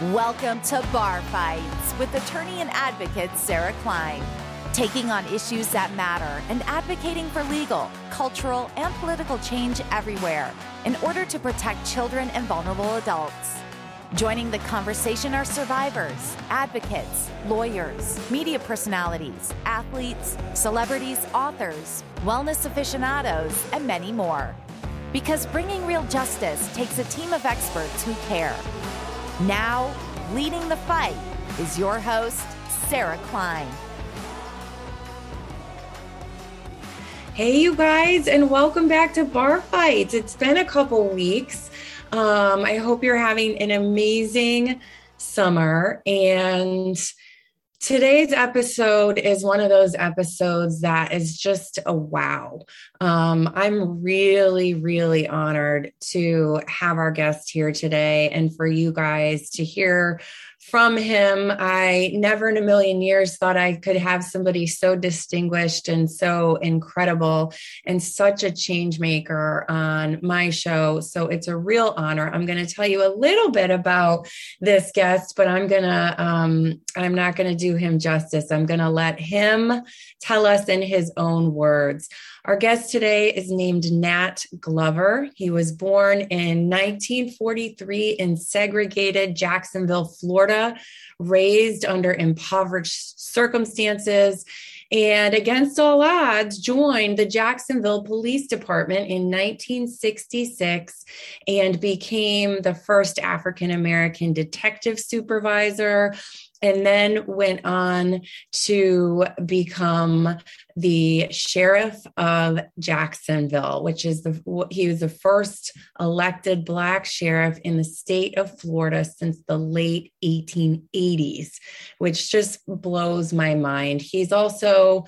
Welcome to Bar Fights with attorney and advocate Sarah Klein. Taking on issues that matter and advocating for legal, cultural, and political change everywhere in order to protect children and vulnerable adults. Joining the conversation are survivors, advocates, lawyers, media personalities, athletes, celebrities, authors, wellness aficionados, and many more. Because bringing real justice takes a team of experts who care. Now, leading the fight is your host, Sarah Klein. Hey, you guys, and welcome back to Bar Fights. It's been a couple weeks. Um, I hope you're having an amazing summer. And Today's episode is one of those episodes that is just a wow. Um, I'm really, really honored to have our guest here today and for you guys to hear from him. I never in a million years thought I could have somebody so distinguished and so incredible and such a change maker on my show. So it's a real honor. I'm going to tell you a little bit about this guest, but I'm going to, um, I'm not going to do him justice. I'm going to let him tell us in his own words. Our guest today is named Nat Glover. He was born in 1943 in segregated Jacksonville, Florida, raised under impoverished circumstances and against all odds joined the Jacksonville Police Department in 1966 and became the first African American detective supervisor and then went on to become the sheriff of Jacksonville, which is the he was the first elected black sheriff in the state of Florida since the late 1880s, which just blows my mind. He's also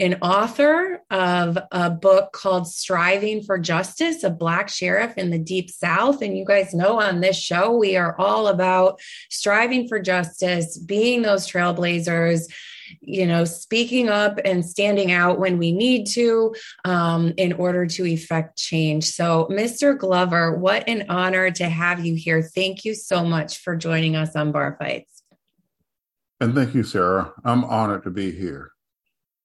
an author of a book called Striving for Justice, a Black Sheriff in the Deep South. And you guys know on this show, we are all about striving for justice, being those trailblazers, you know, speaking up and standing out when we need to um, in order to effect change. So, Mr. Glover, what an honor to have you here. Thank you so much for joining us on Bar Fights. And thank you, Sarah. I'm honored to be here.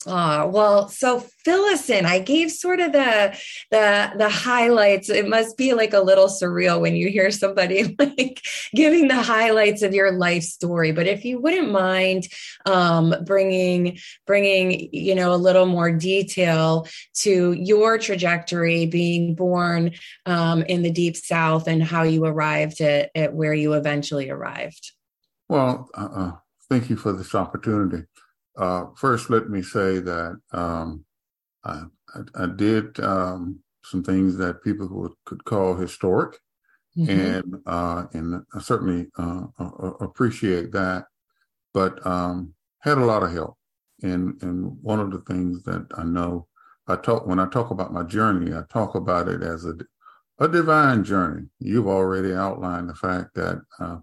Oh, well, so fill us in. I gave sort of the the the highlights. It must be like a little surreal when you hear somebody like giving the highlights of your life story. But if you wouldn't mind um, bringing bringing you know a little more detail to your trajectory, being born um, in the deep South, and how you arrived at, at where you eventually arrived. Well, uh, uh thank you for this opportunity. Uh, first, let me say that um, I, I, I, did um, some things that people would, could call historic, mm-hmm. and uh, and I certainly uh, appreciate that. But um, had a lot of help, and and one of the things that I know I talk when I talk about my journey, I talk about it as a a divine journey. You've already outlined the fact that uh,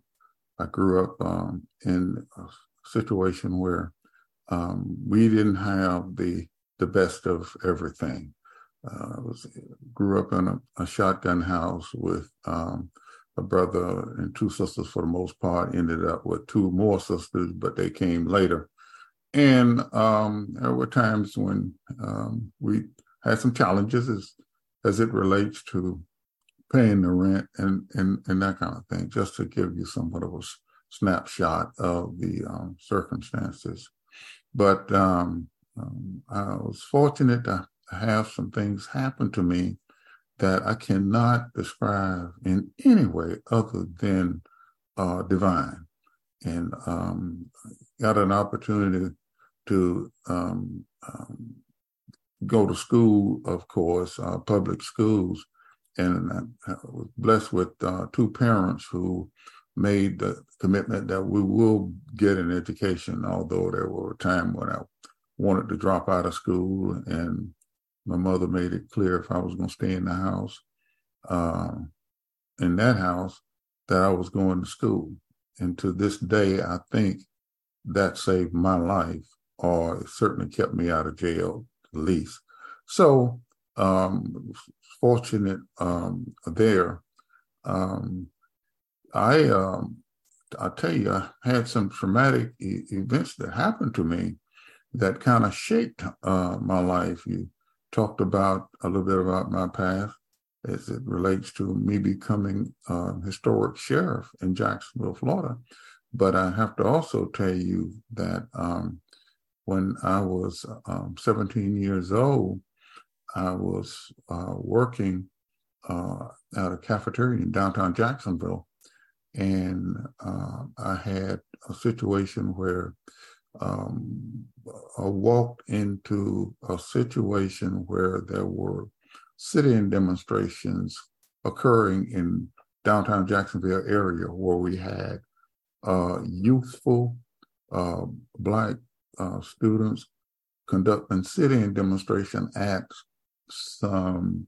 I grew up um, in a situation where um, we didn't have the the best of everything. Uh, I was grew up in a, a shotgun house with um, a brother and two sisters for the most part. Ended up with two more sisters, but they came later. And um, there were times when um, we had some challenges as as it relates to paying the rent and and and that kind of thing. Just to give you somewhat of a snapshot of the um, circumstances. But um, um, I was fortunate to have some things happen to me that I cannot describe in any way other than uh, divine. And um, got an opportunity to um, um, go to school, of course, uh, public schools, and I was blessed with uh, two parents who made the commitment that we will get an education, although there were a time when I wanted to drop out of school and my mother made it clear if I was going to stay in the house, uh, in that house, that I was going to school. And to this day, I think that saved my life, or certainly kept me out of jail, at least. So, um, fortunate um, there. Um, I um, I tell you, I had some traumatic e- events that happened to me that kind of shaped uh, my life. You talked about a little bit about my past as it relates to me becoming a historic sheriff in Jacksonville, Florida. But I have to also tell you that um, when I was um, 17 years old, I was uh, working uh, at a cafeteria in downtown Jacksonville. And uh, I had a situation where um, I walked into a situation where there were sit-in demonstrations occurring in downtown Jacksonville area where we had uh, youthful uh, Black uh, students conducting sit-in demonstration at some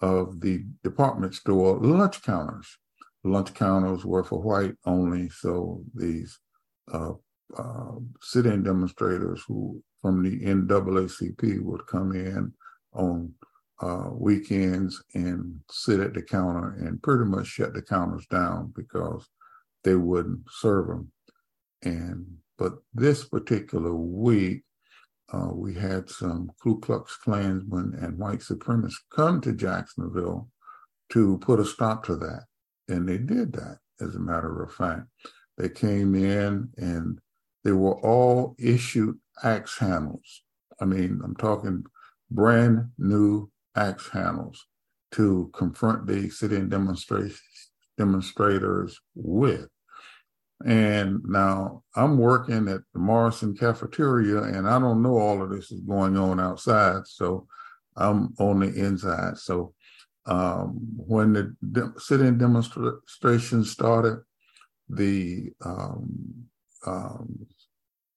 of the department store lunch counters. Lunch counters were for white only, so these uh, uh, sit-in demonstrators who from the NAACP would come in on uh, weekends and sit at the counter and pretty much shut the counters down because they wouldn't serve them. And but this particular week, uh, we had some Ku Klux Klansmen and white supremacists come to Jacksonville to put a stop to that. And they did that, as a matter of fact. They came in and they were all issued axe handles. I mean, I'm talking brand new axe handles to confront the sit-in demonstrators with. And now I'm working at the Morrison cafeteria, and I don't know all of this is going on outside. So I'm on the inside. So um, when the de- sit-in demonstration started, the um, um,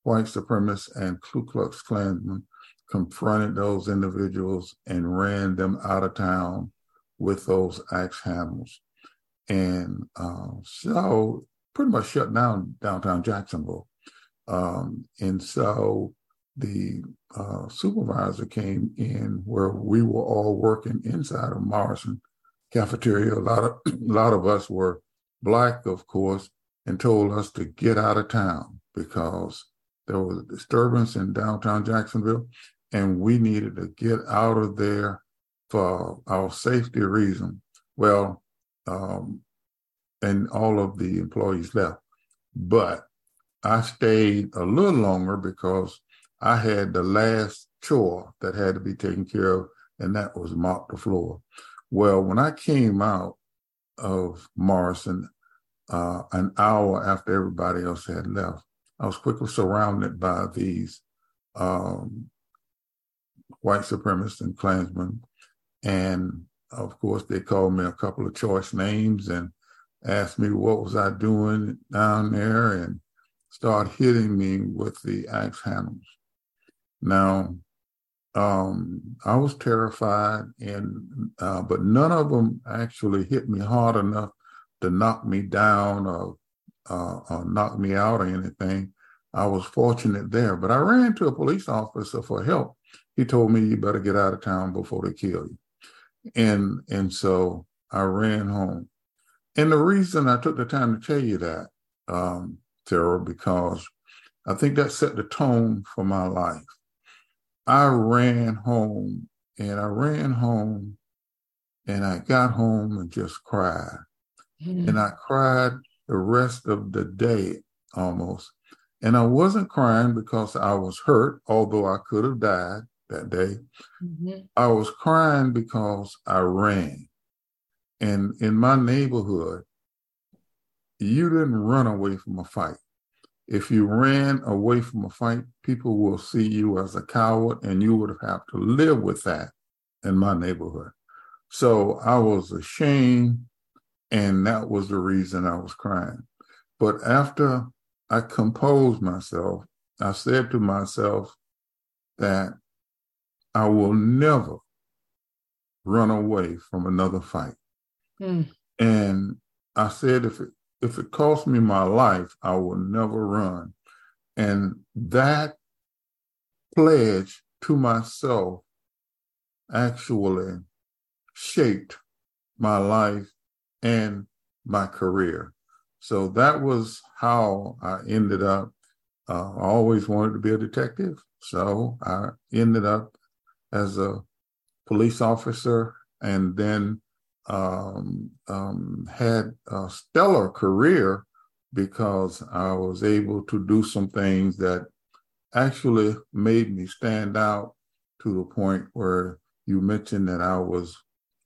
white supremacists and Ku Klux Klansmen confronted those individuals and ran them out of town with those axe handles. And uh, so pretty much shut down downtown Jacksonville. Um, and so the uh, supervisor came in where we were all working inside of Morrison cafeteria. A lot of a lot of us were black, of course, and told us to get out of town because there was a disturbance in downtown Jacksonville, and we needed to get out of there for our safety reason. Well, um, and all of the employees left. But I stayed a little longer because I had the last chore that had to be taken care of, and that was mop the floor. Well, when I came out of Morrison uh, an hour after everybody else had left, I was quickly surrounded by these um, white supremacists and Klansmen. And of course, they called me a couple of choice names and asked me what was I doing down there and start hitting me with the axe handles. Now, um, I was terrified, and uh, but none of them actually hit me hard enough to knock me down or, uh, or knock me out or anything. I was fortunate there, but I ran to a police officer for help. He told me you better get out of town before they kill you, and and so I ran home. And the reason I took the time to tell you that, um, because I think that set the tone for my life. I ran home and I ran home and I got home and just cried. Mm-hmm. And I cried the rest of the day almost. And I wasn't crying because I was hurt, although I could have died that day. Mm-hmm. I was crying because I ran. And in my neighborhood, you didn't run away from a fight. If you ran away from a fight, people will see you as a coward, and you would have to live with that in my neighborhood. So I was ashamed, and that was the reason I was crying. But after I composed myself, I said to myself that I will never run away from another fight. Mm. And I said, if it, if it costs me my life, I will never run. And that pledge to myself actually shaped my life and my career so that was how I ended up. Uh, I always wanted to be a detective, so I ended up as a police officer, and then um, um, had a stellar career because I was able to do some things that actually made me stand out to the point where you mentioned that I was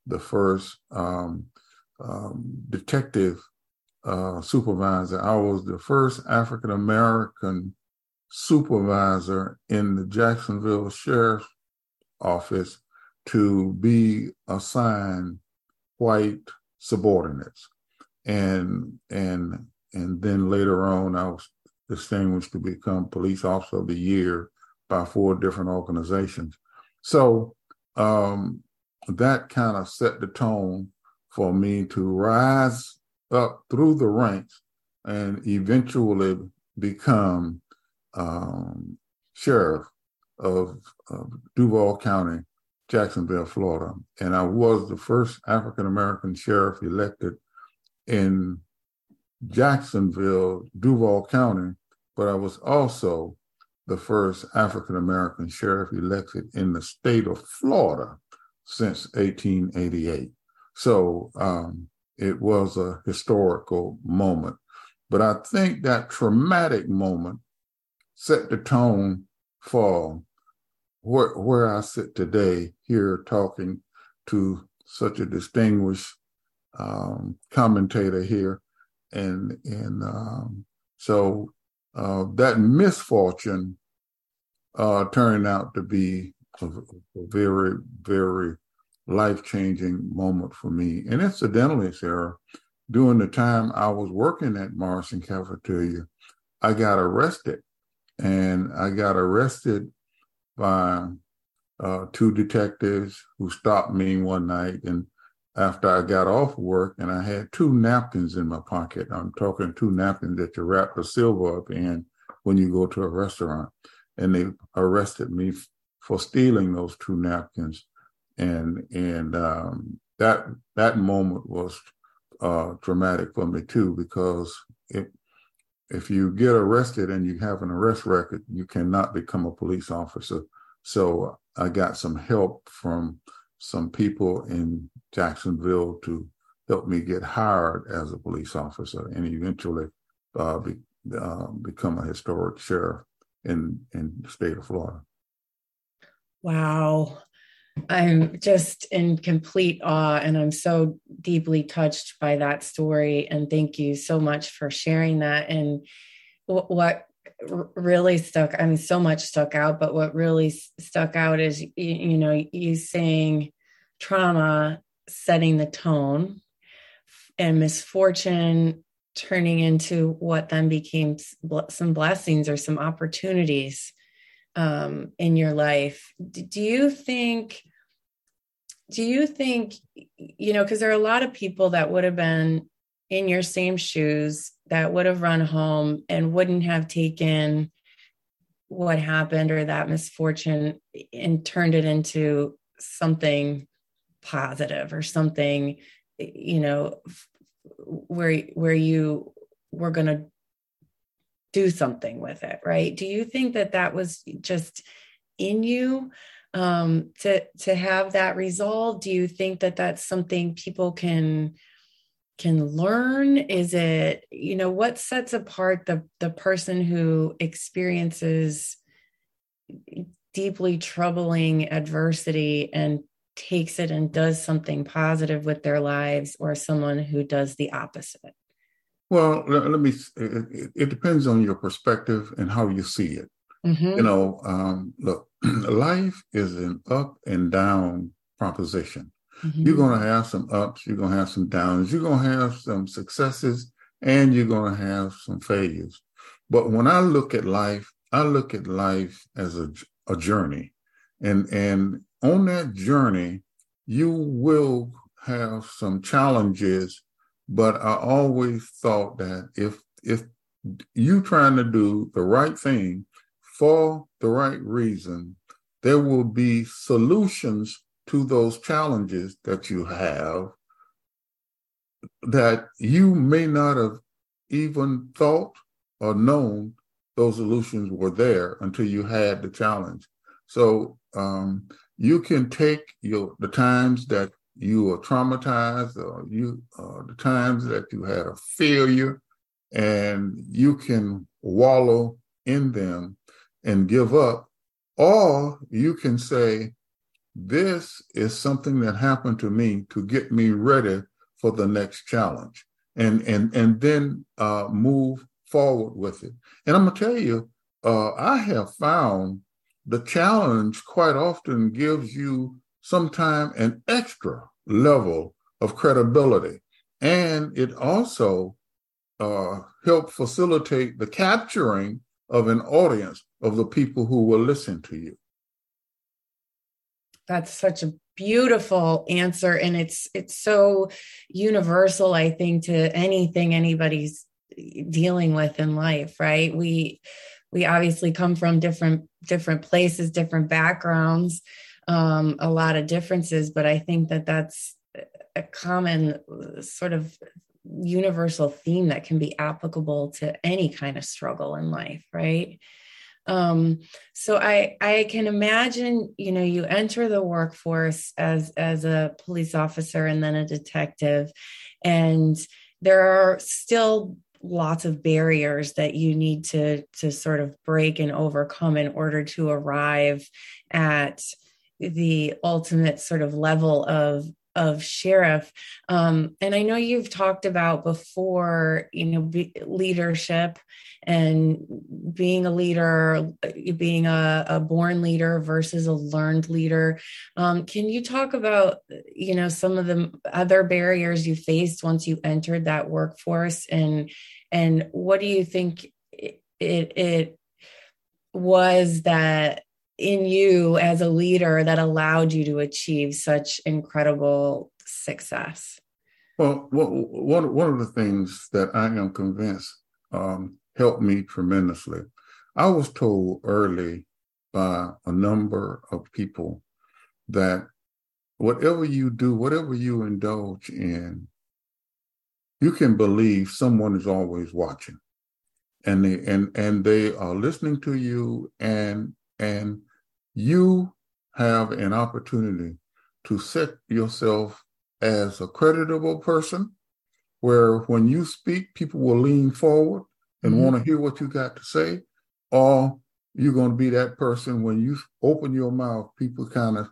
the first um, um, detective uh, supervisor. I was the first African American supervisor in the Jacksonville Sheriff's Office to be assigned white subordinates, and and and then later on, I was distinguished to become Police Officer of the Year by four different organizations. So um, that kind of set the tone for me to rise up through the ranks and eventually become um, sheriff of, of, Duval County, Jacksonville, Florida. And I was the first African American sheriff elected in Jacksonville, Duval County, but I was also the first African American sheriff elected in the state of Florida since 1888. So um, it was a historical moment. But I think that traumatic moment set the tone for where, where I sit today here talking to such a distinguished um, commentator here. And, and um, so uh, that misfortune uh, turned out to be a, a very, very life changing moment for me. And incidentally, Sarah, during the time I was working at Morrison Cafeteria, I got arrested. And I got arrested by uh, two detectives who stopped me one night. And after I got off work, and I had two napkins in my pocket. I'm talking two napkins that you wrap the silver up in when you go to a restaurant. And they arrested me for stealing those two napkins and and um, that that moment was uh, dramatic for me too because if if you get arrested and you have an arrest record, you cannot become a police officer. So I got some help from some people in Jacksonville to help me get hired as a police officer and eventually uh, be, uh, become a historic sheriff in in the state of Florida. Wow. I'm just in complete awe and I'm so deeply touched by that story. And thank you so much for sharing that. And what really stuck, I mean, so much stuck out, but what really stuck out is, you, you know, you saying trauma setting the tone and misfortune turning into what then became some blessings or some opportunities um, in your life. Do you think? Do you think you know? Because there are a lot of people that would have been in your same shoes that would have run home and wouldn't have taken what happened or that misfortune and turned it into something positive or something you know where where you were going to do something with it right? Do you think that that was just in you um to to have that resolve do you think that that's something people can can learn? Is it you know what sets apart the the person who experiences deeply troubling adversity and takes it and does something positive with their lives or someone who does the opposite well, let, me. It, it, depends on your perspective and how you see it. Mm-hmm. You know, um, look, life is an up and down proposition. Mm-hmm. You're going to have some ups, you're going to have some downs, you're going to have some successes, and you're going to have some failures. But when I look at life, I look at life as a, a journey, and and on that journey, you will have some challenges but I always thought that if if you trying to do the right thing for the right reason, there will be solutions to those challenges that you have that you may not have even thought or known those solutions were there until you had the challenge. So um, you can take your the times that you are traumatized or you uh, the times that you had a failure and you can wallow in them and give up or you can say this is something that happened to me to get me ready for the next challenge and and and then uh, move forward with it. And i'm to tell you uh, i have found the challenge quite often gives you sometimes an extra level of credibility. And it also uh, helps facilitate the capturing of an audience of the people who will listen to you. That's such a beautiful answer and it's it's so universal i think to anything anybody's dealing with in life right we we obviously come from different different places different backgrounds um, a lot of differences but i think that that's a common sort of universal theme that can be applicable to any kind of struggle in life right? Um, so i i can imagine you know you enter the workforce as as a police officer and then a detective and there are still lots of barriers that you need to to sort of break and overcome in order to arrive at the ultimate sort of level of of sheriff. Um, and i know you've talked about before you know be, leadership and being a leader being a, a, born leader versus a learned leader. Um, can you talk about you know some of the other barriers you faced once you entered that workforce? And and what do you think it, it, it was that in you as a leader that allowed you to achieve such incredible success? Well, one, one of the things that I am convinced um, helped me tremendously. I was told early by a number of people that whatever you do, whatever you indulge in, you can believe someone is always watching. And they and and they are listening to you and and you have an opportunity to set yourself as a creditable person where when you speak, people will lean forward and mm-hmm. want to hear what you got to say, or you're going to be that person when you open your mouth, people kind of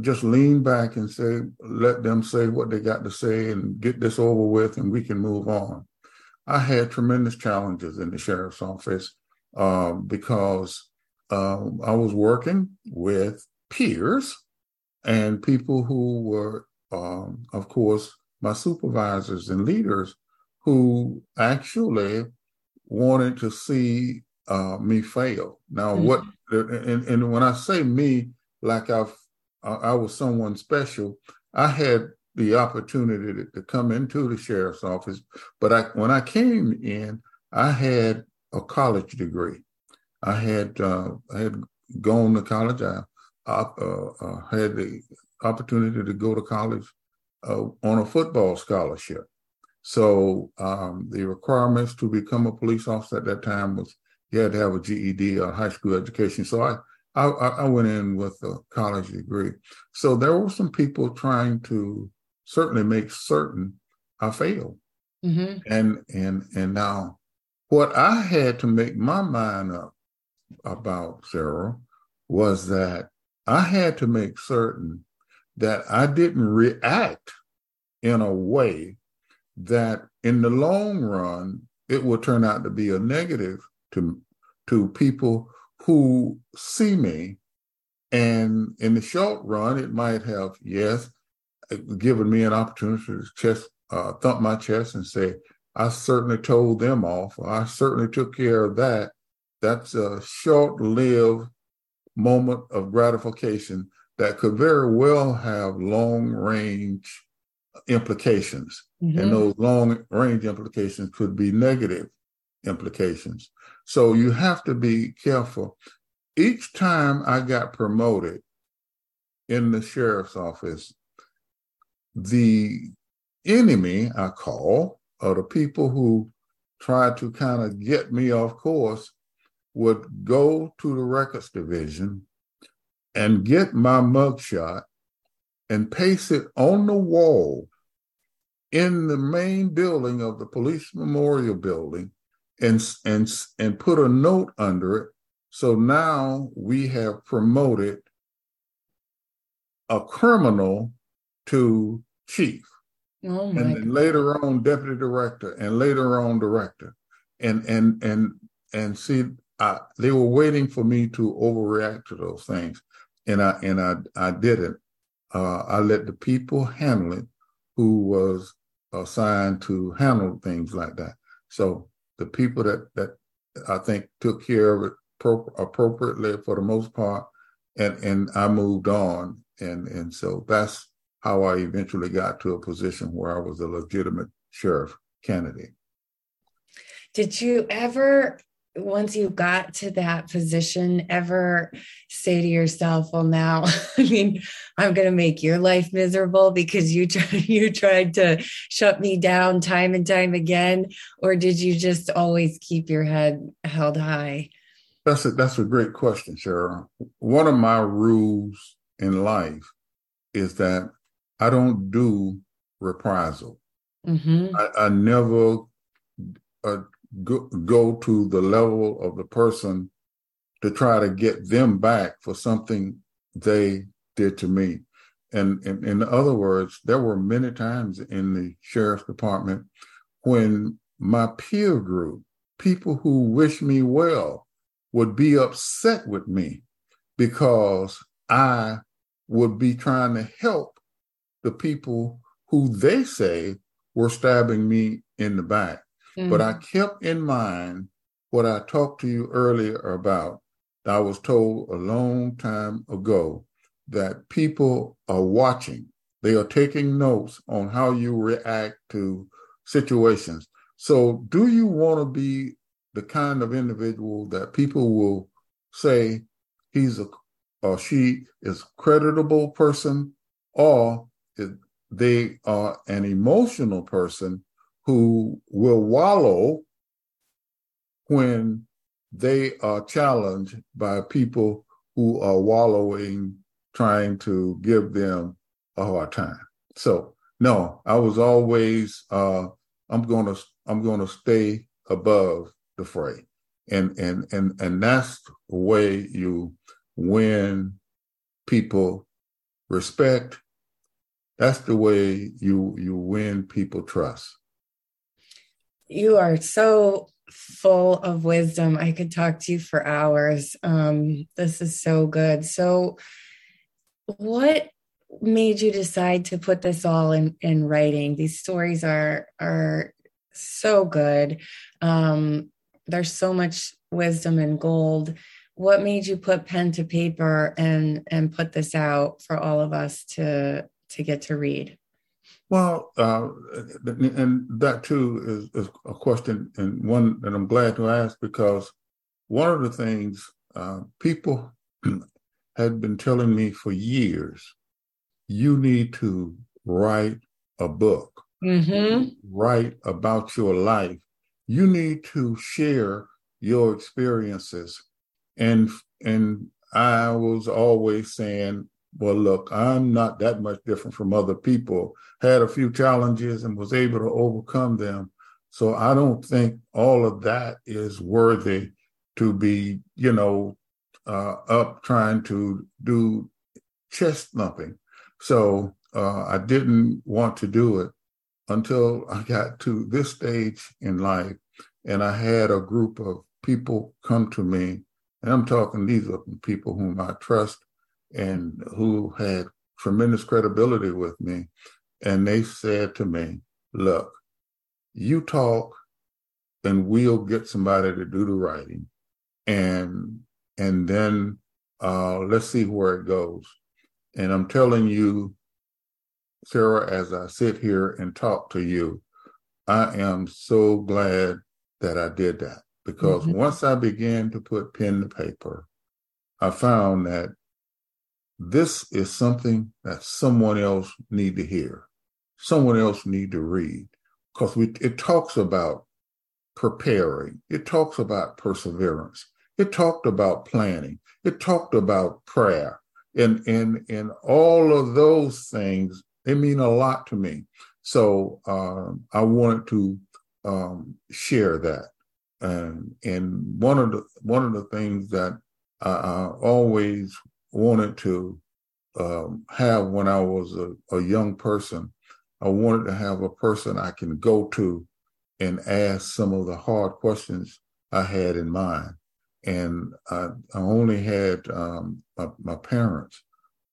just lean back and say, let them say what they got to say and get this over with, and we can move on. I had tremendous challenges in the sheriff's office uh, because um, I was working with peers and people who were, um, of course, my supervisors and leaders who actually wanted to see uh, me fail. Now, mm-hmm. what, and, and when I say me, like I've, I was someone special, I had the opportunity to, to come into the sheriff's office, but I, when I came in, I had a college degree. I had uh, I had gone to college. I uh, uh, had the opportunity to go to college uh, on a football scholarship. So um, the requirements to become a police officer at that time was you had to have a GED, a high school education. So I I, I went in with a college degree. So there were some people trying to certainly make certain I failed. Mm-hmm. And and and now what I had to make my mind up about Sarah was that I had to make certain that I didn't react in a way that in the long run it will turn out to be a negative to to people who see me. And in the short run it might have yes given me an opportunity to chest uh, thump my chest and say i certainly told them off. I certainly took care of that that's a short lived moment of gratification that could very well have long range implications. Mm-hmm. And those long range implications could be negative implications. So you have to be careful. Each time I got promoted in the sheriff's office, the enemy I call, are the people who tried to kind of get me off course would go to the records division and get my mugshot and paste it on the wall in the main building of the police memorial building and and and put a note under it. So now we have promoted a criminal to chief. Oh and then later on deputy director and later on director. And and and and see I, they were waiting for me to overreact to those things. And i and i i didn't. Uh, i let the people handle it who was assigned to handle things like that. So the people that that i think took care of it pro- appropriately for the most part and and i moved on. And and so that's how I eventually got to a position where I was a legitimate sheriff candidate. Did you ever, once you got to that position, ever say to yourself, "Well, now, I mean, I'm going to make your life miserable because you tried, you tried to shut me down time and time again," or did you just always keep your head held high? That's a that's a great question, Cheryl. One of my rules in life is that I don't do reprisal. Mm-hmm. I, I, never uh, go, go to the level of the person to try to get them back for something they did to me. And, and in other words, there were many times in the sheriff's department when my peer group, people who wish me well, would be upset with me because I would be trying to help the people who they say were stabbing me in the back. Mm-hmm. But I kept in mind what I talked to you earlier about. I was told a long time ago that people are watching. They are taking notes on how you react to situations. So, do you want to be the kind of individual that people will say he's a or she is a creditable person, or they are an emotional person who will wallow when they are challenged by people who are wallowing, trying to give them a hard time. So no, I was always uh, I'm gonna I'm gonna stay above the fray. And and and and that's the way you win people respect that's the way you you win people trust you are so full of wisdom. I could talk to you for hours. Um this is so good. So what made you decide to put this all in in writing? These stories are are so good. Um there's so much wisdom and gold. What made you put pen to paper and and put this out for all of us to to get to read? Well, uh, and that too is, is, a question and one that I'm glad to ask because one of the things uh, people had been telling me for years, you need to write a book, mm-hmm. write about your life. You need to share your experiences, and and I was always saying well, look, I'm not that much different from other people. Had a few challenges and was able to overcome them. So I don't think all of that is worthy to be, you know, uh, up trying to do chest thumping. So uh, I didn't want to do it until I got to this stage in life and I had a group of people come to me. And I'm talking, these are people whom I trust and who had tremendous credibility with me. And they said to me, look, you talk and we'll get somebody to do the writing. And and then uh, let's see where it goes. And I'm telling you, Sarah, as I sit here and talk to you, I am so glad that I did that because mm-hmm. once I began to put pen to paper, I found that this is something that someone else need to hear someone else need to read because we it talks about preparing. It talks about perseverance. It talked about planning. It talked about prayer. And, and, and all of those things, they mean a lot to me. So um, I wanted to um, share that. And, and one of the one of the things that I, I always wanted to um, have when I was a, a young person, I wanted to have a person I can go to and ask some of the hard questions I had in mind. And I, I only had um, my, my, parents,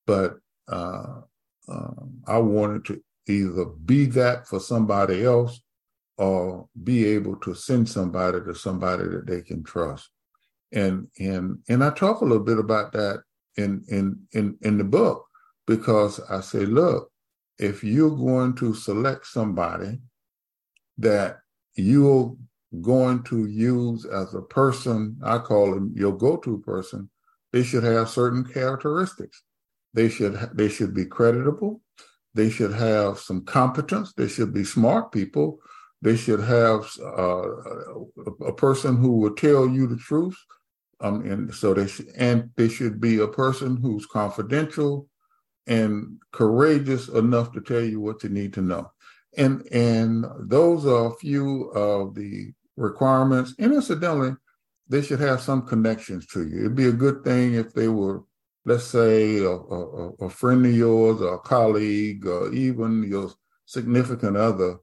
but uh, um, I wanted to either be that for somebody else or be able to send somebody to somebody that they can trust. And and and I talk a little bit about that in in in in the book because I say, look, if you're going to select somebody that you're going to use as a person, I call them your go-to person, they should have certain characteristics. They should they should be creditable. They should have some competence. They should be smart people. They should have uh, a person who will tell you the truth. Um, and so they should, and they should be a person who's confidential and courageous enough to tell you what you need to know. And and those are a few of the requirements. And incidentally, they should have some connections to you. It'd be a good thing if they were, let's say, a, a, a friend of yours, or a colleague, or even your significant other,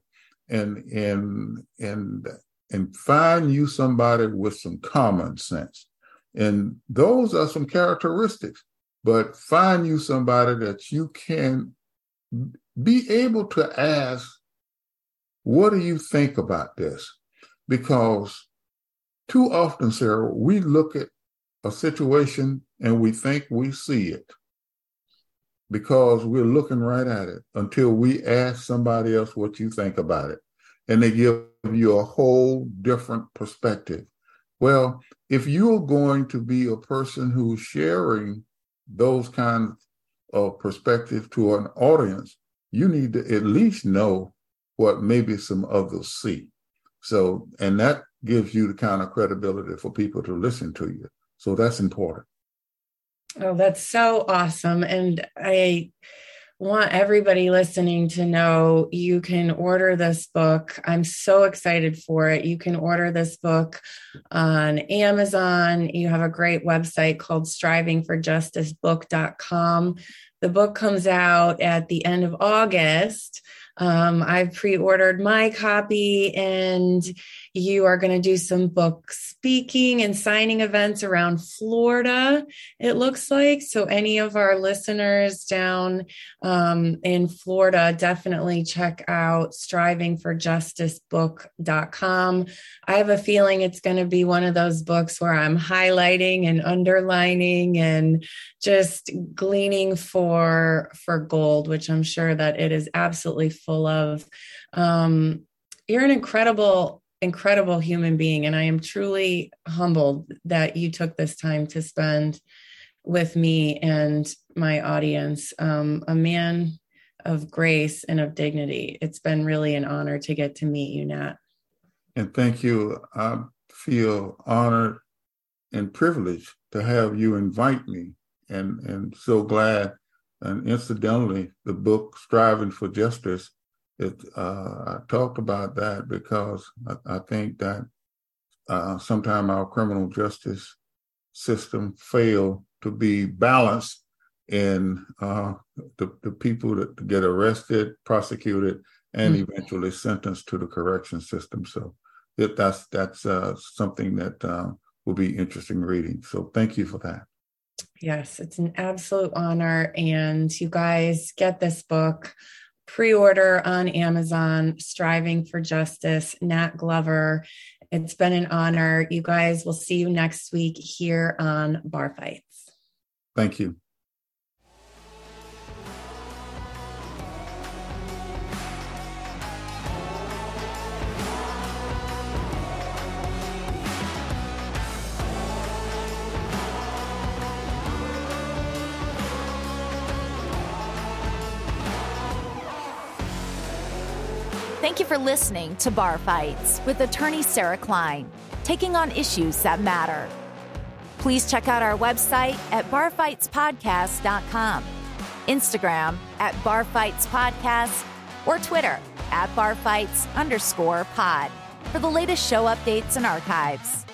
and and and and find you somebody with some common sense. And those are some characteristics. But find you somebody that you can be able to ask what do you think about this? Because too often, Sarah, we look at a situation and we think we see it because we're looking right at it until we ask somebody else what you think about it. And they give you a whole different perspective. Well, if you're going to be a person who's sharing those kinds of perspective to an audience, you need to at least know what maybe some others see. So, and that gives you the kind of credibility for people to listen to you. So that's important. Oh, that's so awesome. And I want everybody listening to know you can order this book. I'm so excited for it. You can order this book on Amazon. You have a great website called strivingforjusticebook.com. The book comes out at the end of August. Um, I've pre ordered my copy, and you are going to do some book speaking and signing events around Florida, it looks like. So, any of our listeners down um, in Florida, definitely check out strivingforjusticebook.com. I have a feeling it's going to be one of those books where I'm highlighting and underlining and just gleaning for for gold which i'm sure that it is absolutely full of um, you're an incredible incredible human being. And i am truly humbled that you took this time to spend with me and my audience. Um, a man of grace and of dignity. It's been really an honor to get to meet you nat. And thank you. I feel honored and privileged to have you invite me. And and so glad. And incidentally, the book "Striving for Justice," it uh, I talked about that because I, I think that uh, sometimes our criminal justice system fail to be balanced in uh, the, the people that get arrested, prosecuted, and mm-hmm. eventually sentenced to the correction system. So that's that's uh, something that uh, will be interesting reading. So thank you for that. Yes, it's an absolute honor. And you guys get this book, pre order on Amazon, Striving for Justice, Nat Glover. It's been an honor. You guys will see you next week here on Bar Fights. Thank you. Thank you for listening to Bar Fights with attorney Sarah Klein, taking on issues that matter. Please check out our website at barfightspodcast.com, Instagram at barfightspodcast, or Twitter at barfights underscore pod for the latest show updates and archives.